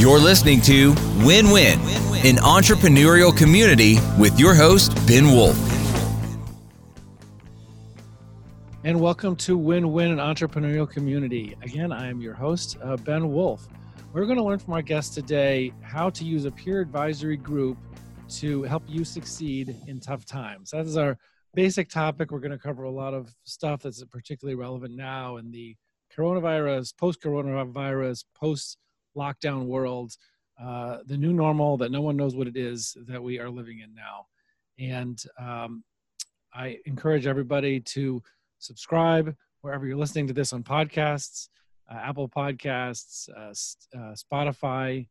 You're listening to Win Win, an entrepreneurial community with your host, Ben Wolf. And welcome to Win Win, an entrepreneurial community. Again, I am your host, uh, Ben Wolf. We're going to learn from our guest today how to use a peer advisory group to help you succeed in tough times. That is our basic topic. We're going to cover a lot of stuff that's particularly relevant now in the coronavirus, post coronavirus, post lockdown world, uh, the new normal that no one knows what it is that we are living in now. And um, I encourage everybody to subscribe wherever you're listening to this on podcasts, uh, Apple Podcasts, uh, uh Spotify,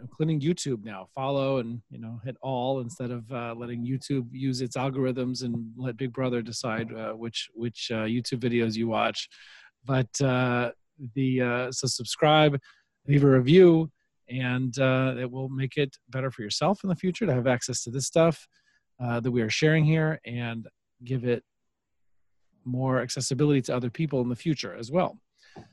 including YouTube now. Follow and you know hit all instead of uh, letting YouTube use its algorithms and let Big Brother decide uh, which which YouTube videos you watch. But the so subscribe leave a review, and uh, it will make it better for yourself in the future to have access to this stuff uh, that we are sharing here and give it more accessibility to other people in the future as well.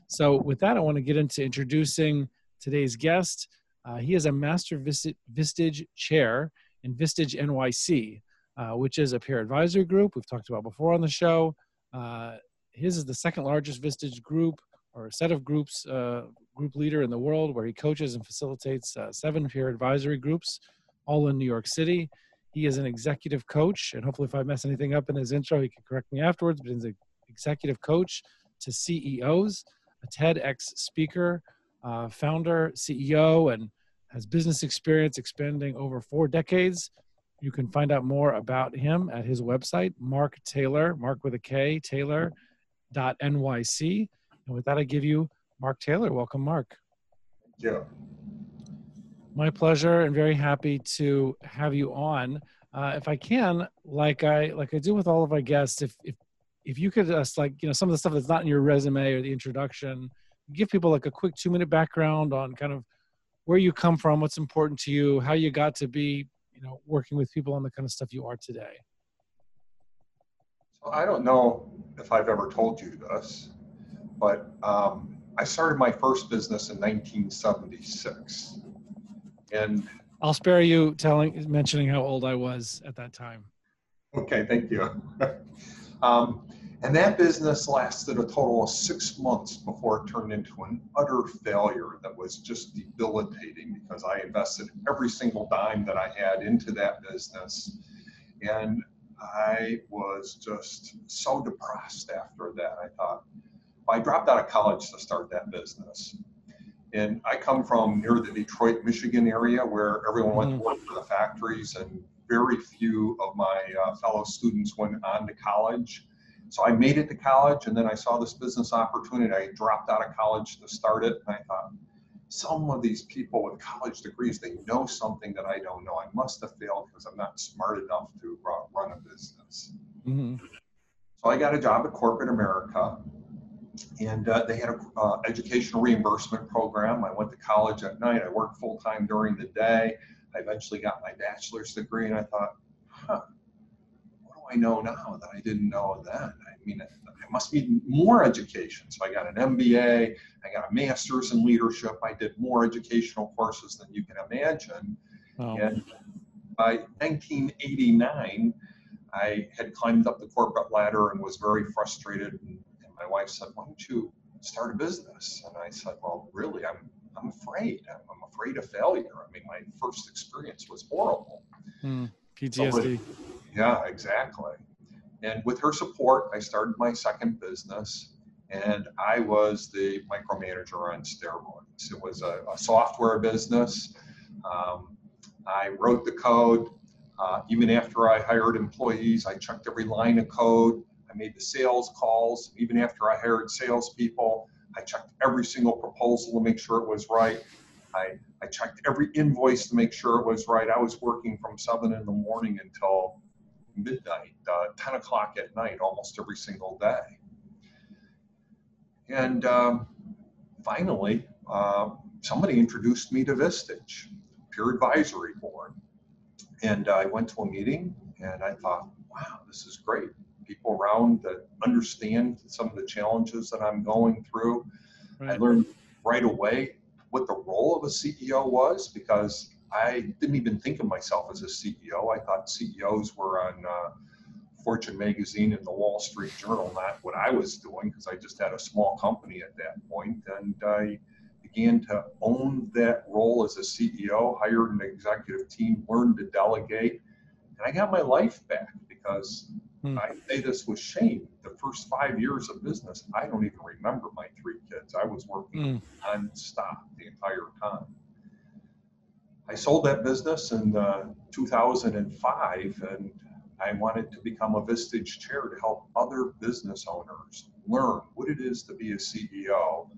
So, with that, I want to get into introducing today's guest. Uh, he is a Master Vistage Chair in Vistage NYC, uh, which is a peer advisory group we've talked about before on the show. Uh, his is the second largest Vistage group or a set of groups, uh, group leader in the world, where he coaches and facilitates uh, seven peer advisory groups, all in New York City. He is an executive coach, and hopefully, if I mess anything up in his intro, he can correct me afterwards. But he's an executive coach to CEOs, a TEDx speaker, uh, founder, CEO, and has business experience expanding over four decades. You can find out more about him at his website, Mark Taylor, Mark with a K, Taylor.nyc. And with that, I give you Mark Taylor. Welcome, Mark. Yeah. My pleasure, and very happy to have you on. Uh, if I can, like I like I do with all of my guests, if if if you could just like you know some of the stuff that's not in your resume or the introduction, give people like a quick two minute background on kind of where you come from, what's important to you, how you got to be you know working with people on the kind of stuff you are today. So I don't know if I've ever told you this, but um, I started my first business in 1976. And I'll spare you telling mentioning how old I was at that time. Okay, thank you. um, and that business lasted a total of six months before it turned into an utter failure that was just debilitating because I invested every single dime that I had into that business. And I was just so depressed after that. I thought, I dropped out of college to start that business. And I come from near the Detroit, Michigan area where everyone went to mm-hmm. work for the factories, and very few of my uh, fellow students went on to college. So I made it to college, and then I saw this business opportunity. I dropped out of college to start it, and I thought, some of these people with college degrees, they know something that I don't know. I must have failed because I'm not smart enough to uh, run a business. Mm-hmm. So I got a job at corporate America and uh, they had an uh, educational reimbursement program. I went to college at night. I worked full time during the day. I eventually got my bachelor's degree, and I thought, huh, what do I know now that I didn't know then? I mean, I must need more education. So I got an MBA. I got a master's in leadership. I did more educational courses than you can imagine. Oh. And by 1989, I had climbed up the corporate ladder and was very frustrated and my wife said, "Why don't you start a business?" And I said, "Well, really, I'm I'm afraid. I'm, I'm afraid of failure. I mean, my first experience was horrible." Mm, PTSD. So with, yeah, exactly. And with her support, I started my second business, and I was the micromanager on steroids. It was a, a software business. Um, I wrote the code. Uh, even after I hired employees, I checked every line of code. I made the sales calls. Even after I hired salespeople, I checked every single proposal to make sure it was right. I, I checked every invoice to make sure it was right. I was working from 7 in the morning until midnight, uh, 10 o'clock at night, almost every single day. And um, finally, uh, somebody introduced me to Vistage, peer advisory board. And I went to a meeting and I thought, wow, this is great people around that understand some of the challenges that I'm going through. Right. I learned right away what the role of a CEO was because I didn't even think of myself as a CEO. I thought CEOs were on uh, Fortune magazine and the Wall Street Journal, not what I was doing because I just had a small company at that point. And I began to own that role as a CEO, hired an executive team, learned to delegate, and I got my life back because hmm. I say this with shame. The first five years of business, I don't even remember my three kids. I was working hmm. nonstop the entire time. I sold that business in uh, 2005 and I wanted to become a Vistage chair to help other business owners learn what it is to be a CEO,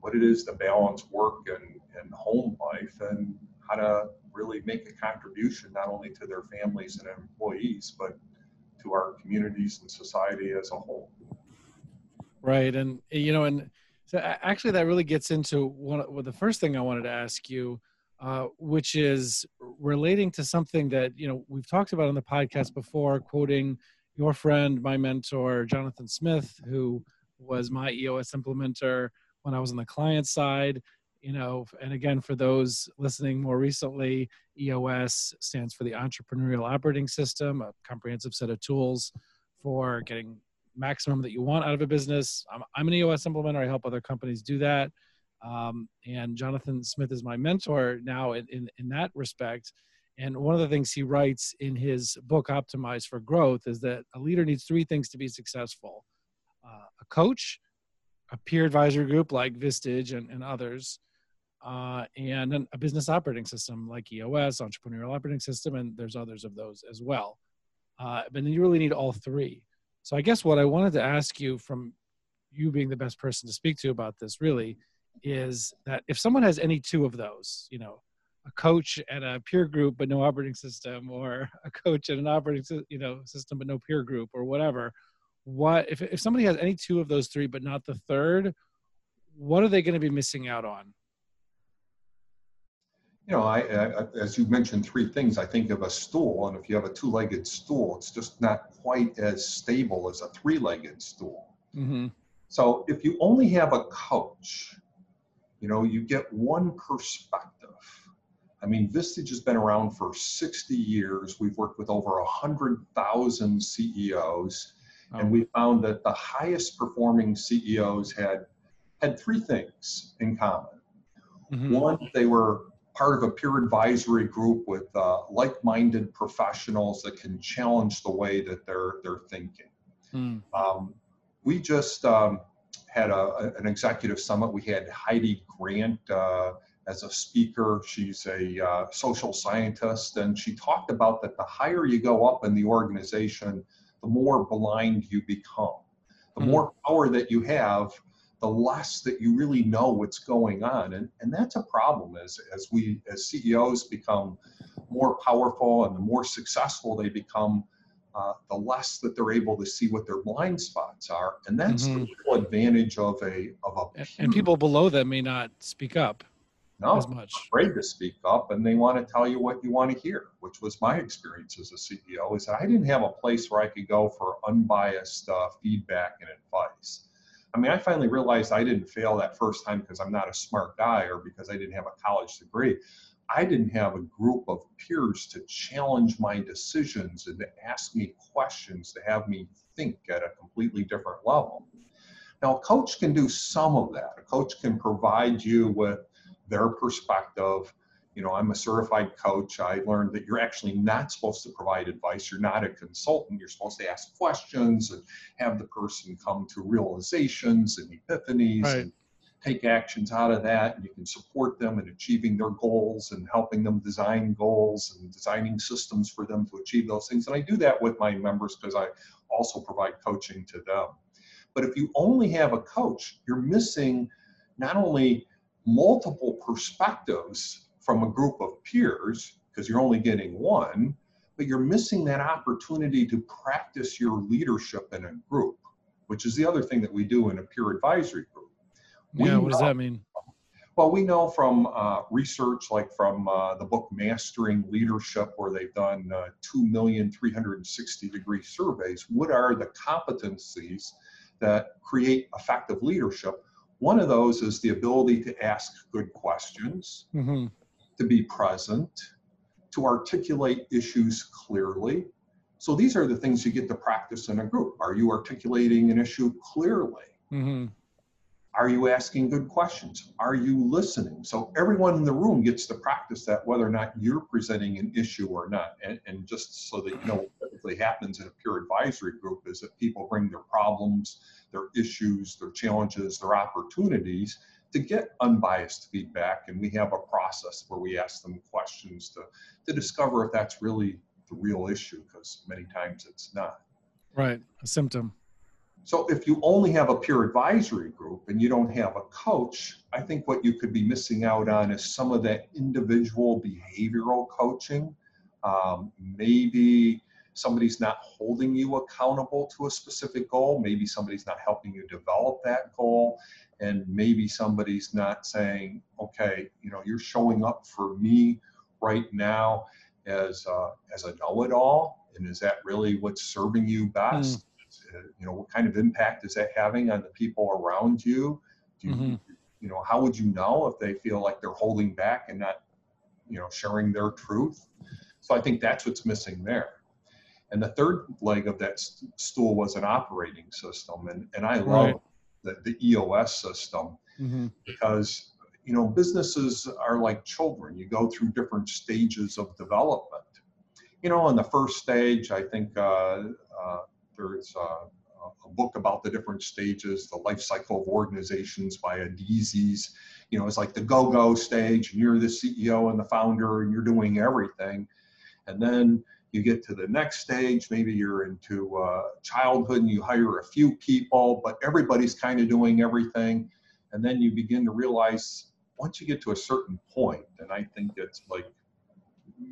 what it is to balance work and, and home life, and how to really make a contribution not only to their families and employees, but to our communities and society as a whole. Right. And, you know, and so actually that really gets into one well, the first thing I wanted to ask you uh, which is relating to something that you know we've talked about on the podcast before, quoting your friend, my mentor, Jonathan Smith, who was my EOS implementer when I was on the client side. You know, and again, for those listening more recently, EOS stands for the Entrepreneurial Operating System, a comprehensive set of tools for getting maximum that you want out of a business. I'm, I'm an EOS implementer. I help other companies do that. Um, and Jonathan Smith is my mentor now in, in, in that respect. And one of the things he writes in his book, Optimize for Growth, is that a leader needs three things to be successful uh, a coach, a peer advisory group like Vistage and, and others, uh, and a business operating system like EOS, Entrepreneurial Operating System, and there's others of those as well. Uh, but you really need all three. So I guess what I wanted to ask you from you being the best person to speak to about this really is that if someone has any two of those, you know, a coach and a peer group but no operating system, or a coach and an operating you know system but no peer group, or whatever, what if if somebody has any two of those three but not the third, what are they going to be missing out on? You know, I, I, as you mentioned three things, I think of a stool, and if you have a two-legged stool, it's just not quite as stable as a three-legged stool. Mm-hmm. So if you only have a couch, you know, you get one perspective. I mean, Vistage has been around for 60 years. We've worked with over 100,000 CEOs, oh. and we found that the highest performing CEOs had had three things in common. Mm-hmm. One, they were part of a peer advisory group with uh, like-minded professionals that can challenge the way that they're they're thinking. Mm. Um, we just um, had a, an executive summit. We had Heidi Grant uh, as a speaker. She's a uh, social scientist, and she talked about that the higher you go up in the organization, the more blind you become. The mm-hmm. more power that you have, the less that you really know what's going on. And, and that's a problem as, as we, as CEOs become more powerful and the more successful they become, uh, the less that they're able to see what their blind spots are, and that's mm-hmm. the real advantage of a of a. And, people below them may not speak up. No, as much. afraid to speak up, and they want to tell you what you want to hear, which was my experience as a CEO. Is that I didn't have a place where I could go for unbiased uh, feedback and advice. I mean, I finally realized I didn't fail that first time because I'm not a smart guy or because I didn't have a college degree. I didn't have a group of peers to challenge my decisions and to ask me questions to have me think at a completely different level. Now, a coach can do some of that. A coach can provide you with their perspective. You know, I'm a certified coach. I learned that you're actually not supposed to provide advice. You're not a consultant. You're supposed to ask questions and have the person come to realizations and epiphanies right. and take actions out of that and you can support them in achieving their goals and helping them design goals and designing systems for them to achieve those things and i do that with my members because i also provide coaching to them but if you only have a coach you're missing not only multiple perspectives from a group of peers because you're only getting one but you're missing that opportunity to practice your leadership in a group which is the other thing that we do in a peer advisory group yeah, what does that mean? Well, we know from uh, research, like from uh, the book Mastering Leadership, where they've done uh, 2 million 360 degree surveys, what are the competencies that create effective leadership? One of those is the ability to ask good questions, Mm-hmm. To be present, to articulate issues clearly. So these are the things you get to practice in a group. Are you articulating an issue clearly? Mm-hmm. Are you asking good questions? Are you listening? So everyone in the room gets to practice that whether or not you're presenting an issue or not. And, and just so that you know what typically happens in a peer advisory group is that people bring their problems, their issues, their challenges, their opportunities to get unbiased feedback. And we have a process where we ask them questions to, to discover if that's really the real issue, because many times it's not. Right. A symptom. So if you only have a peer advisory group and you don't have a coach, I think what you could be missing out on is some of that individual behavioral coaching. Um, maybe somebody's not holding you accountable to a specific goal. Maybe somebody's not helping you develop that goal. And maybe somebody's not saying, okay, you know, you're showing up for me right now as, uh, as a know-it-all. And is that really what's serving you best? Uh, you know what kind of impact is that having on the people around you do you, Mhm. you know how would you know if they feel like they're holding back and not you know sharing their truth so i think that's what's missing there and the third leg of that stool was an operating system and and i love Right. the, the eos system Mm-hmm. because you know businesses are like children you go through different stages of development you know in the first stage i think uh, uh, there's uh, a book about the different stages the life cycle of organizations by adizes you know it's like the go-go stage and you're the ceo and the founder and you're doing everything and then you get to the next stage maybe you're into uh, childhood and you hire a few people but everybody's kind of doing everything and then you begin to realize once you get to a certain point and i think it's like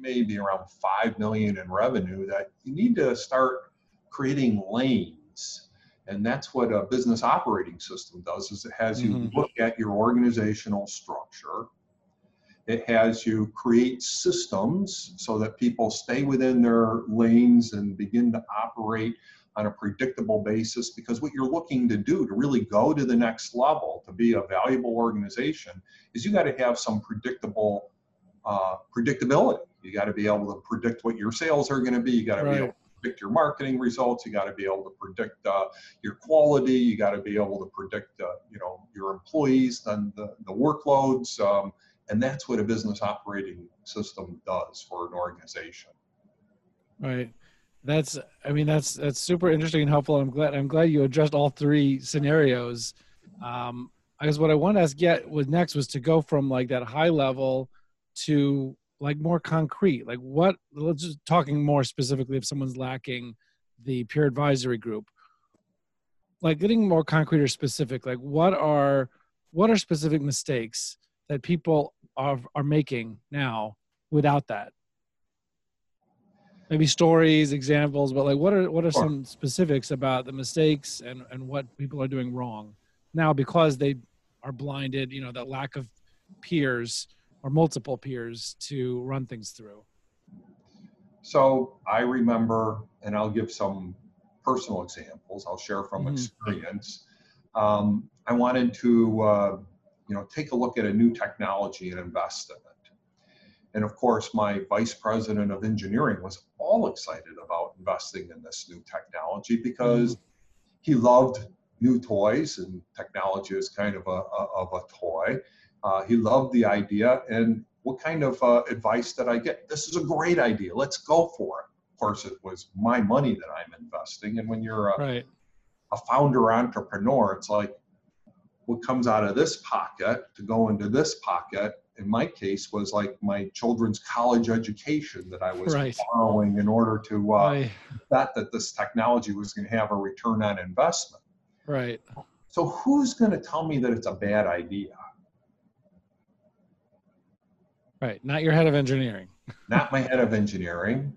maybe around 5 million in revenue that you need to start creating lanes and that's what a business operating system does is it has you Mhm. look at your organizational structure it has you create systems so that people stay within their lanes and begin to operate on a predictable basis because what you're looking to do to really go to the next level to be a valuable organization is you got to have some predictable uh, predictability. You got to be able to predict what your sales are going to be. You got to be able to predict your marketing results. You got to be able to predict uh, your quality. You got to be able to predict uh, you know your employees and the, the workloads um, and that's what a business operating system does for an organization Right. That's I mean that's that's super interesting and helpful. I'm glad I'm glad you addressed all three scenarios. Um I guess what I wanted to ask yet was next was to go from like that high level to like more concrete. Like what let's just talking more specifically if someone's lacking the peer advisory group. Like getting more concrete or specific, like what are what are specific mistakes that people are are making now without that? maybe stories examples but like what are what are Sure. some specifics about the mistakes and and what people are doing wrong now because they are blinded you know that lack of peers or multiple peers to run things through So I remember, and I'll give some personal examples. I'll share from Mhm. experience. Um, I wanted to, uh, you know, take a look at a new technology and invest in it. And of course, my vice president of engineering was all excited about investing in this new technology because he loved new toys, and technology is kind of a, a of a toy. Uh, he loved the idea, and what kind of uh, advice did I get? This is a great idea. Let's go for it. Of course, it was my money that I'm investing, and when you're a, right a founder entrepreneur, it's like what comes out of this pocket to go into this pocket. In my case, was like my children's college education that I was Right. borrowing in order to uh, right bet that this technology was going to have a return on investment. right So who's going to tell me that it's a bad idea? right not your head of engineering Not my head of engineering.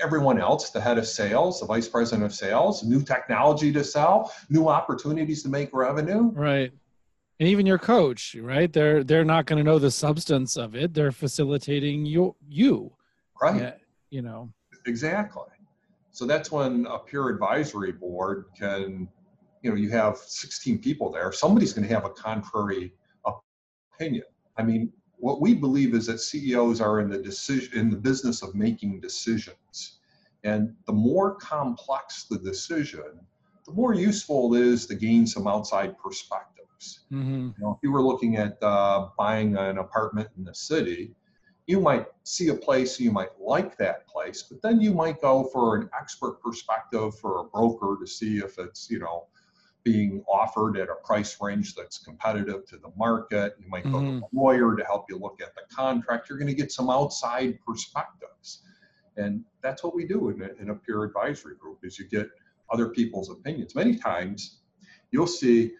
Everyone else, the head of sales, the vice president of sales, new technology to sell, new opportunities to make revenue. right. And even your coach right? They're they're not going to know the substance of it. They're facilitating you you. Right. You know. Exactly. So that's when a peer advisory board can you know you have 16 people there. Somebody's going to have a contrary opinion. I mean what we believe is that ceos are in the decision in the business of making decisions and the more complex the decision the more useful it is to gain some outside perspectives mm-hmm. you know if you were looking at uh, buying an apartment in the city you might see a place you might like that place but then you might go for an expert perspective for a broker to see if it's you know being offered at a price range that's competitive to the market. You might go mm-hmm. to a lawyer to help you look at the contract. You're going to get some outside perspectives. And that's what we do in a, in a peer advisory group is you get other people's opinions. Many times you'll see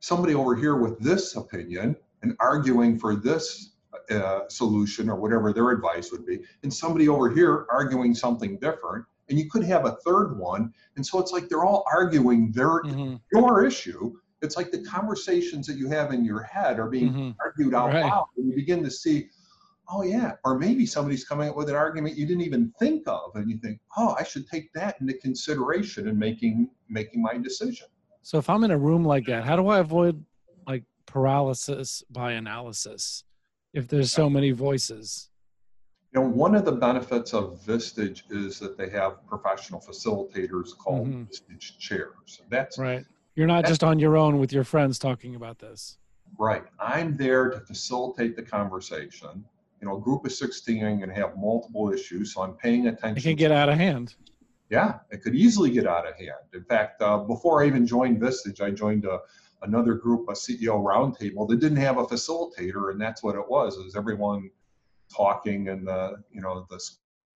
somebody over here with this opinion and arguing for this uh, solution or whatever their advice would be, and somebody over here arguing something different and you could have a third one and so it's like they're all arguing their mm-hmm. your issue it's like the conversations that you have in your head are being mm-hmm. argued out right. loud and you begin to see oh yeah or maybe somebody's coming up with an argument you didn't even think of and you think oh i should take that into consideration in making making my decision so if i'm in a room like that how do i avoid like paralysis by analysis if there's so many voices you know, one of the benefits of Vistage is that they have professional facilitators called mm-hmm. Vistage chairs. That's right. You're not just on your own with your friends talking about this. Right. I'm there to facilitate the conversation. You know, a group of 16 going to have multiple issues, so I'm paying attention. It can get out of hand. Yeah, it could easily get out of hand. In fact, uh, before I even joined Vistage, I joined a, another group, a CEO roundtable that didn't have a facilitator, and that's what it was. Is everyone talking and the you know the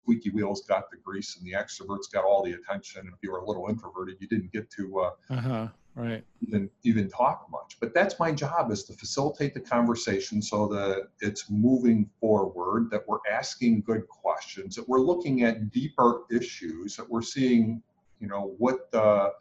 squeaky wheels got the grease and the extroverts got all the attention. If you were a little introverted, you didn't get to uh, uh-huh, right even even talk much. But that's my job is to facilitate the conversation so that it's moving forward, that we're asking good questions, that we're looking at deeper issues, that we're seeing you know what the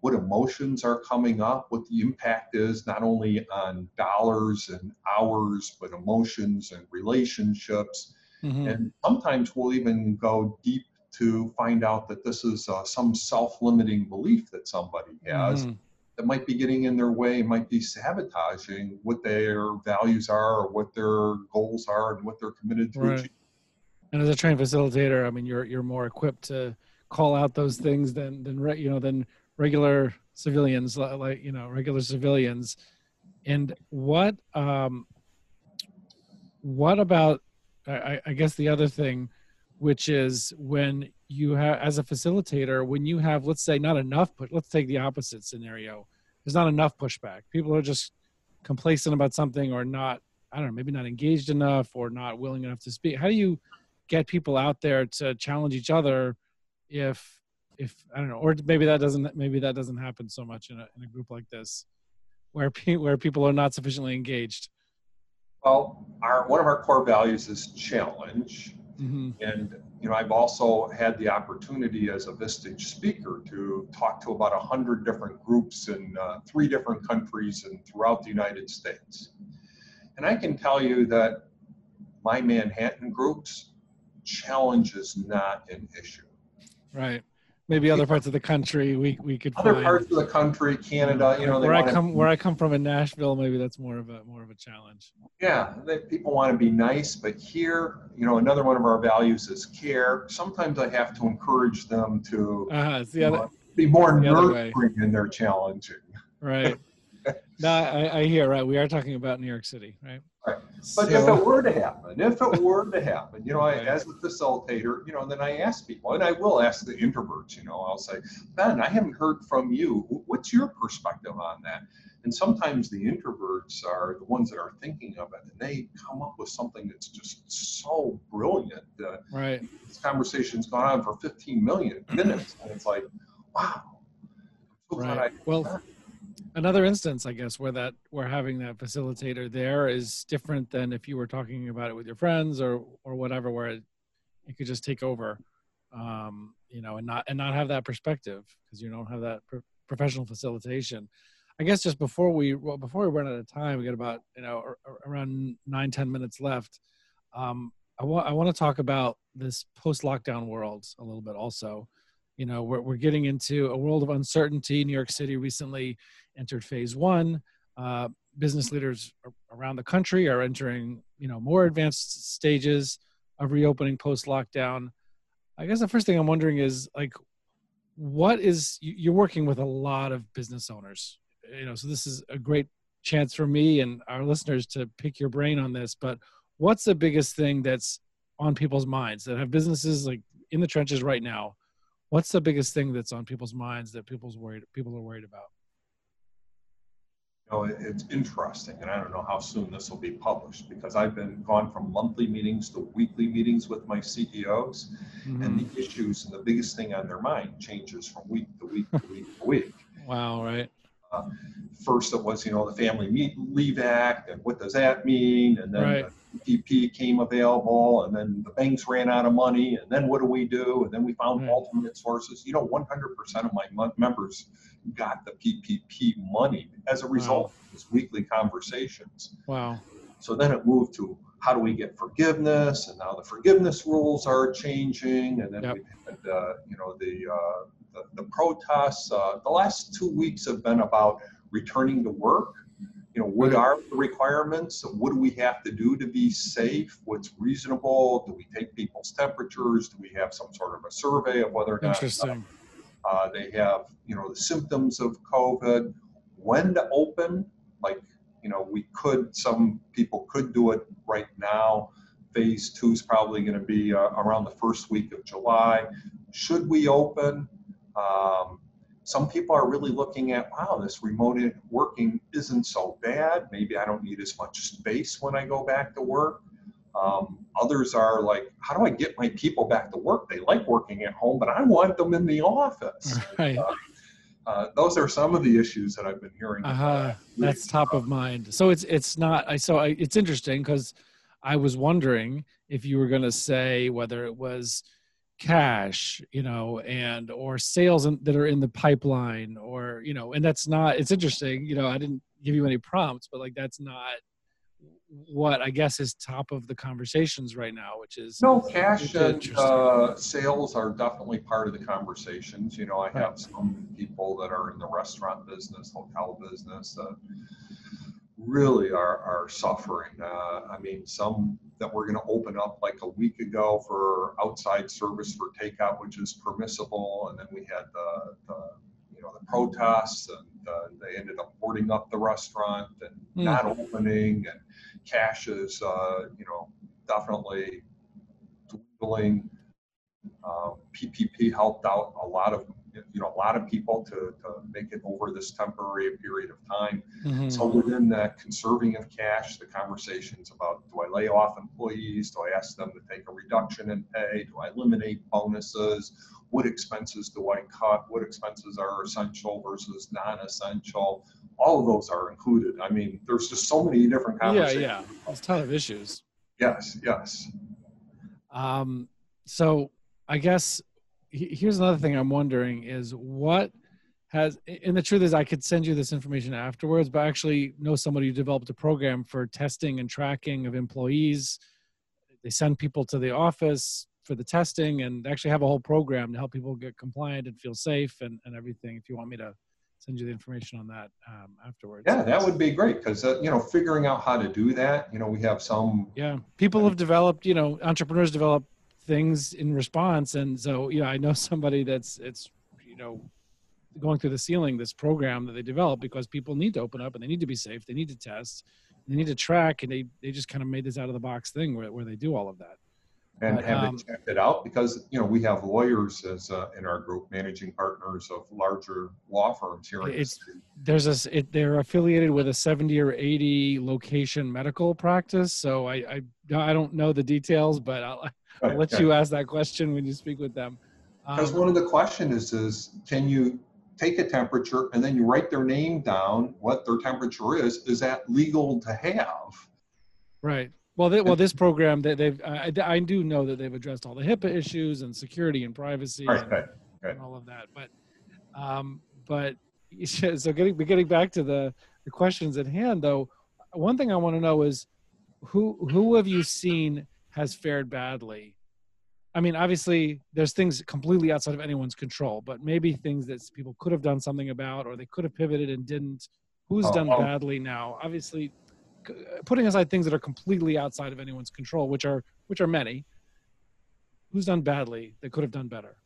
what emotions are coming up, what the impact is, not only on dollars and hours, but emotions and relationships. Mm-hmm. And sometimes we'll even go deep to find out that this is uh, some self limiting belief that somebody has. Mm-hmm. That might be getting in their way, might be sabotaging what their values are, or what their goals are, and what they're committed to right. And as a trained facilitator, I mean, you're you're more equipped to call out those things than than you know than regular civilians, like you know, regular civilians. And what um, what about? I, I guess the other thing, which is when you have as a facilitator, when you have, let's say, not enough, but let's take the opposite scenario. There's not enough pushback. People are just complacent about something or not I don't know, maybe not engaged enough or not willing enough to speak. How do you get people out there to challenge each other if if I don't know, or maybe that doesn't maybe that doesn't happen so much in a in a group like this, where pe- where people are not sufficiently engaged. Well, our one of our core values is challenge, mm-hmm. and you know I've also had the opportunity as a Vistage speaker to talk to about a hundred different groups in uh, three different countries and throughout the United States, and I can tell you that my Manhattan groups challenge is not an issue. Right maybe other parts of the country we we could other find. parts of the country canada you know where i come where i come from in nashville maybe that's more of a more of a challenge. Yeah they, people want to be nice but here you know another one of our values is care. Sometimes i have to encourage them to uh-huh, the other, know, be more nurturing in their challenging. Right no I, I hear right we are talking about new york city right Right. But so, if it were to happen, if it were to happen, you know, I, as a facilitator, you know, then I ask people, and I will ask the introverts, you know, I'll say, Ben, I haven't heard from you. What's your perspective on that? And sometimes the introverts are the ones that are thinking of it, and they come up with something that's just so brilliant. That right. This conversation's gone on for 15 million minutes, and it's like, wow. So right. well, another instance i guess where that where having that facilitator there is different than if you were talking about it with your friends or or whatever where it, it could just take over um you know and not and not have that perspective because you don't have that pro- professional facilitation. I guess just before we well, before we run out of time we got about you know around nine ten minutes left um i want i want to talk about this post lockdown world a little bit also. You know we're, we're getting into a world of uncertainty. New york city recently entered phase one uh, business leaders around the country are entering you know more advanced stages of reopening post lockdown i guess the first thing i'm wondering is like what is you're working with a lot of business owners you know so this is a great chance for me and our listeners to pick your brain on this but what's the biggest thing that's on people's minds that have businesses like in the trenches right now? What's the biggest thing that's on people's minds that people's worried people are worried about know, it's interesting, and I don't know how soon this will be published because I've been gone from monthly meetings to weekly meetings with my CEOs, mm-hmm. and the issues and the biggest thing on their mind changes from week to week to week to week. Wow, right. Uh, first, it was you know the Family Leave Act and what does that mean, and then right. the PPP came available, and then the banks ran out of money, and then what do we do? And then we found right. alternate sources. You know, 100% of my members got the PPP money as a result wow. of these weekly conversations. Wow. So then it moved to how do we get forgiveness, and now the forgiveness rules are changing, and then yep. we had uh, you know the, uh, the, the protests. Uh, the last two weeks have been about returning to work. You know, what are the requirements? What do we have to do to be safe? What's reasonable? Do we take people's temperatures? Do we have some sort of a survey of whether or not Interesting. Uh, they have, you know, the symptoms of COVID. When to open, like, you know, we could, some people could do it right now. Phase two is probably going to be uh, around the first week of July. Should we open? Um, some people are really looking at, wow, this remote working isn't so bad. Maybe I don't need as much space when I go back to work. Um, others are like, how do I get my people back to work? They like working at home, but I want them in the office. Right. Uh, uh, those are some of the issues that I've been hearing. Uh-huh. That's top of mind. So it's it's not. I so I, it's interesting because I was wondering if you were going to say whether it was cash, you know, and or sales in, that are in the pipeline, or you know, and that's not. It's interesting. You know, I didn't give you any prompts, but like that's not what I guess is top of the conversations right now, which is no cash and uh, sales are definitely part of the conversations. You know, I have some people that are in the restaurant business, hotel business that really are are suffering. Uh, I mean, some that we're going to open up like a week ago for outside service for takeout, which is permissible, and then we had the, the you know the protests and uh, they ended up boarding up the restaurant and mm. not opening and cash is, uh, you know, definitely dwindling. PPP helped out a lot of, you know, a lot of people to, to make it over this temporary period of time. Mm-hmm. So within that conserving of cash, the conversations about do I lay off employees? Do I ask them to take a reduction in pay? Do I eliminate bonuses? What expenses do I cut? What expenses are essential versus non-essential? all of those are included. I mean, there's just so many different conversations. Yeah, yeah, there's a ton of issues. Yes, yes. Um, so I guess here's another thing I'm wondering is what has, and the truth is I could send you this information afterwards, but I actually know somebody who developed a program for testing and tracking of employees. They send people to the office for the testing and actually have a whole program to help people get compliant and feel safe and, and everything. If you want me to send you the information on that um, afterwards. Yeah, that would be great because uh, you know figuring out how to do that. You know, we have some. Yeah, people have developed. You know, entrepreneurs develop things in response, and so you know, I know somebody that's it's you know going through the ceiling this program that they developed because people need to open up and they need to be safe, they need to test, they need to track, and they they just kind of made this out of the box thing where where they do all of that. And but, have um, it checked it out? Because you know we have lawyers as uh, in our group managing partners of larger law firms here it's there's a it, they're affiliated with a 70 or 80 location medical practice. So i i, I don't know the details but i'll, I'll let you ask that question when you speak with them because um, one of the questions is is can you take a temperature and then you write their name down what their temperature is is that legal to have right well, they, well, this program that they've, I, I do know that they've addressed all the HIPAA issues and security and privacy right, and, right, right. and, all of that. But, um, but so getting getting back to the the questions at hand, though, one thing I want to know is who who have you seen has fared badly I mean, obviously, there's things completely outside of anyone's control, but maybe things that people could have done something about, or they could have pivoted and didn't. Who's Oh, done oh. badly now? Obviously, putting aside things that are completely outside of anyone's control, which are which are many. Who's done badly that could have done better?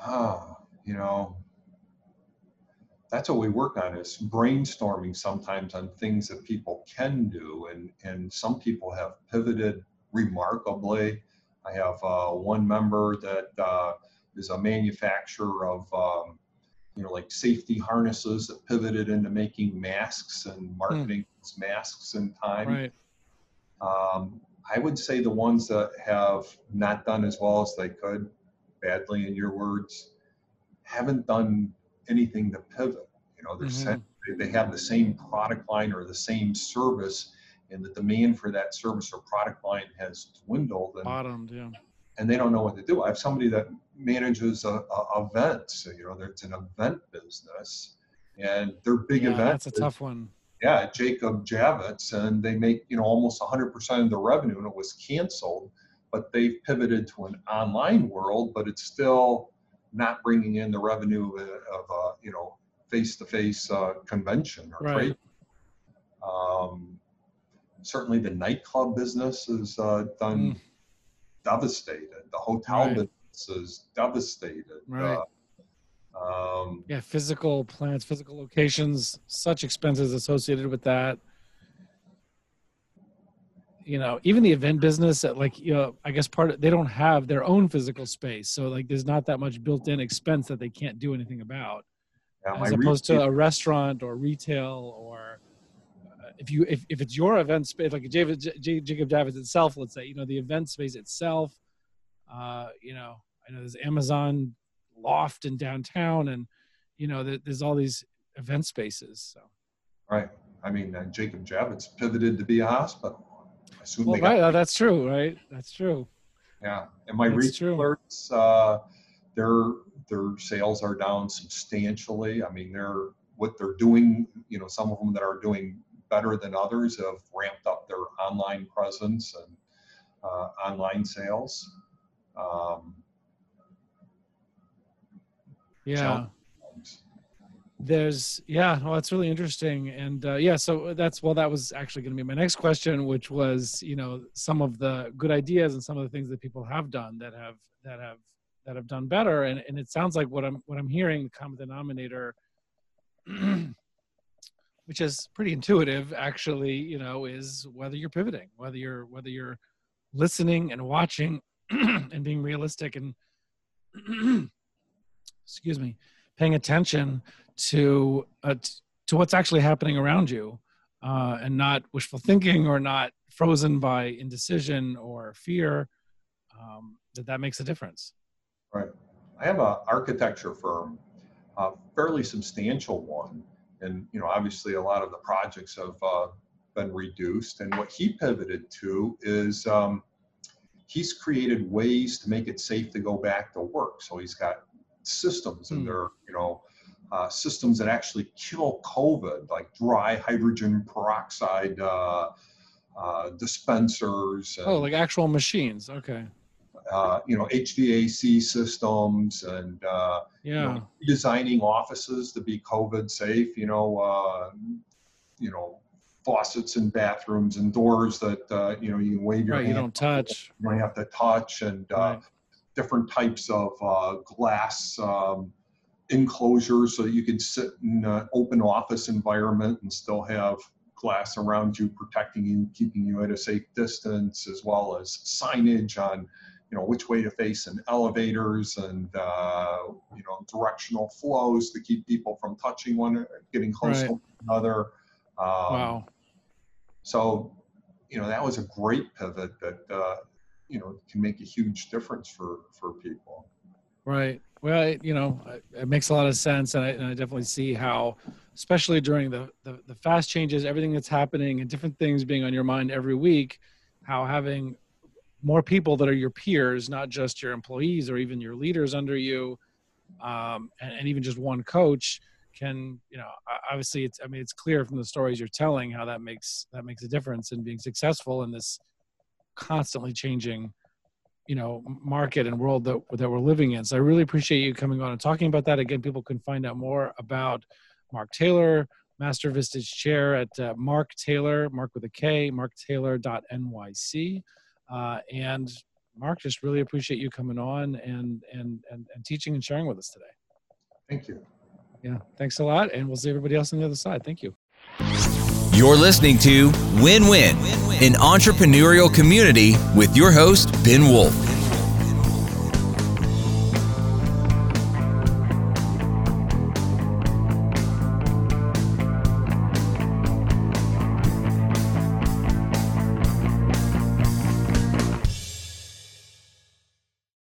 Ah, you know, that's what we work on is brainstorming sometimes on things that people can do, and and some people have pivoted remarkably. I have uh, one member that uh, is a manufacturer of um, you know like safety harnesses that pivoted into making masks and marketing those masks in time. Right. Um, I would say the ones that have not done as well as they could, badly in your words, haven't done anything to pivot. You know, they're Mhm. set, they- have the same product line or the same service, and the demand for that service or product line has dwindled, and, Bottomed. Yeah. and they don't know what to do. I have somebody that manages a, a events. You know, it's an event business, and their big yeah, event That's a tough one. yeah, Jacob Javits, and they make you know almost 100% of the revenue, and it was canceled. But they've pivoted to an online world, but it's still not bringing in the revenue of, a- of a you know face-to-face uh, convention or Right. trade. Um, certainly, the nightclub business is uh, done Mm. devastated. The hotel Right. business is devastated. Right. Uh, um, Yeah, physical plants, physical locations, such expenses associated with that. You know, even the event business, uh, like you know, I guess part of they don't have their own physical space, so like there's not that much built-in expense that they can't do anything about, yeah, as opposed to a restaurant or retail or uh, if you if, if it's your event space, like Jacob, J- Jacob Javits itself, let's say, you know, the event space itself, uh, you know, I know there's Amazon loft in downtown and you know there, there's all these event spaces so Right. I mean, uh, Jacob Javits pivoted to be a hospital. Assume well right uh, that's true right that's true yeah. And my That's retailers, uh, their their sales are down substantially. I mean, they're what they're doing. You know, some of them that are doing better than others have ramped up their online presence and uh, online sales. Um, yeah. There's yeah well that's really interesting. And uh, yeah so that's well that was actually going to be my next question which was you know some of the good ideas and some of the things that people have done that have that have that have done better. And, and it sounds like what i'm what i'm hearing the common denominator which is pretty intuitive actually you know is whether you're pivoting whether you're whether you're listening and watching and being realistic and excuse me paying attention to uh, to what's actually happening around you uh, and not wishful thinking or not frozen by indecision or fear um, that that makes a difference Right. I have an architecture firm, a fairly substantial one, and you know, obviously, a lot of the projects have uh, been reduced. And what he pivoted to is um, he's created ways to make it safe to go back to work. So he's got systems, and Hmm. they're you know. Uh, systems that actually kill COVID, like dry hydrogen peroxide uh, uh, dispensers. And, oh like actual machines okay uh, you know, HVAC systems and, uh, you yeah know, designing offices to be COVID safe, you know, uh, you know, faucets and bathrooms and doors that, uh, you know, you can wave your right you don't touch You don't have to touch and, uh, Right. Different types of, uh, glass, um, enclosures so that you can sit in an open office environment and still have glass around you protecting you, keeping you at a safe distance, as well as signage on, you know, which way to face in elevators and, uh, you know, directional flows to keep people from touching one, getting close Right. to one another. Um, wow So, you know, that was a great pivot that, uh, you know, can make a huge difference for, for people. Right. Well, you know, it- it makes a lot of sense, and I, and I definitely see how, especially during the, the the fast changes, everything that's happening, and different things being on your mind every week, how having more people that are your peers, not just your employees or even your leaders under you, um, and, and even just one coach can, you know, obviously, it's I mean, it's clear from the stories you're telling how that makes that makes a difference in being successful in this constantly changing you know market and world that, that we're living in. So i really appreciate you coming on and talking about that. Again people can find out more about mark taylor master vistage chair at uh, mark taylor mark with a k mark marktaylor.nyc uh, and mark just really appreciate you coming on and, and and and teaching and sharing with us today. Thank you. yeah thanks a lot and we'll see everybody else on the other side. Thank you You're listening to Win Win, an entrepreneurial community with your host, Ben Wolf.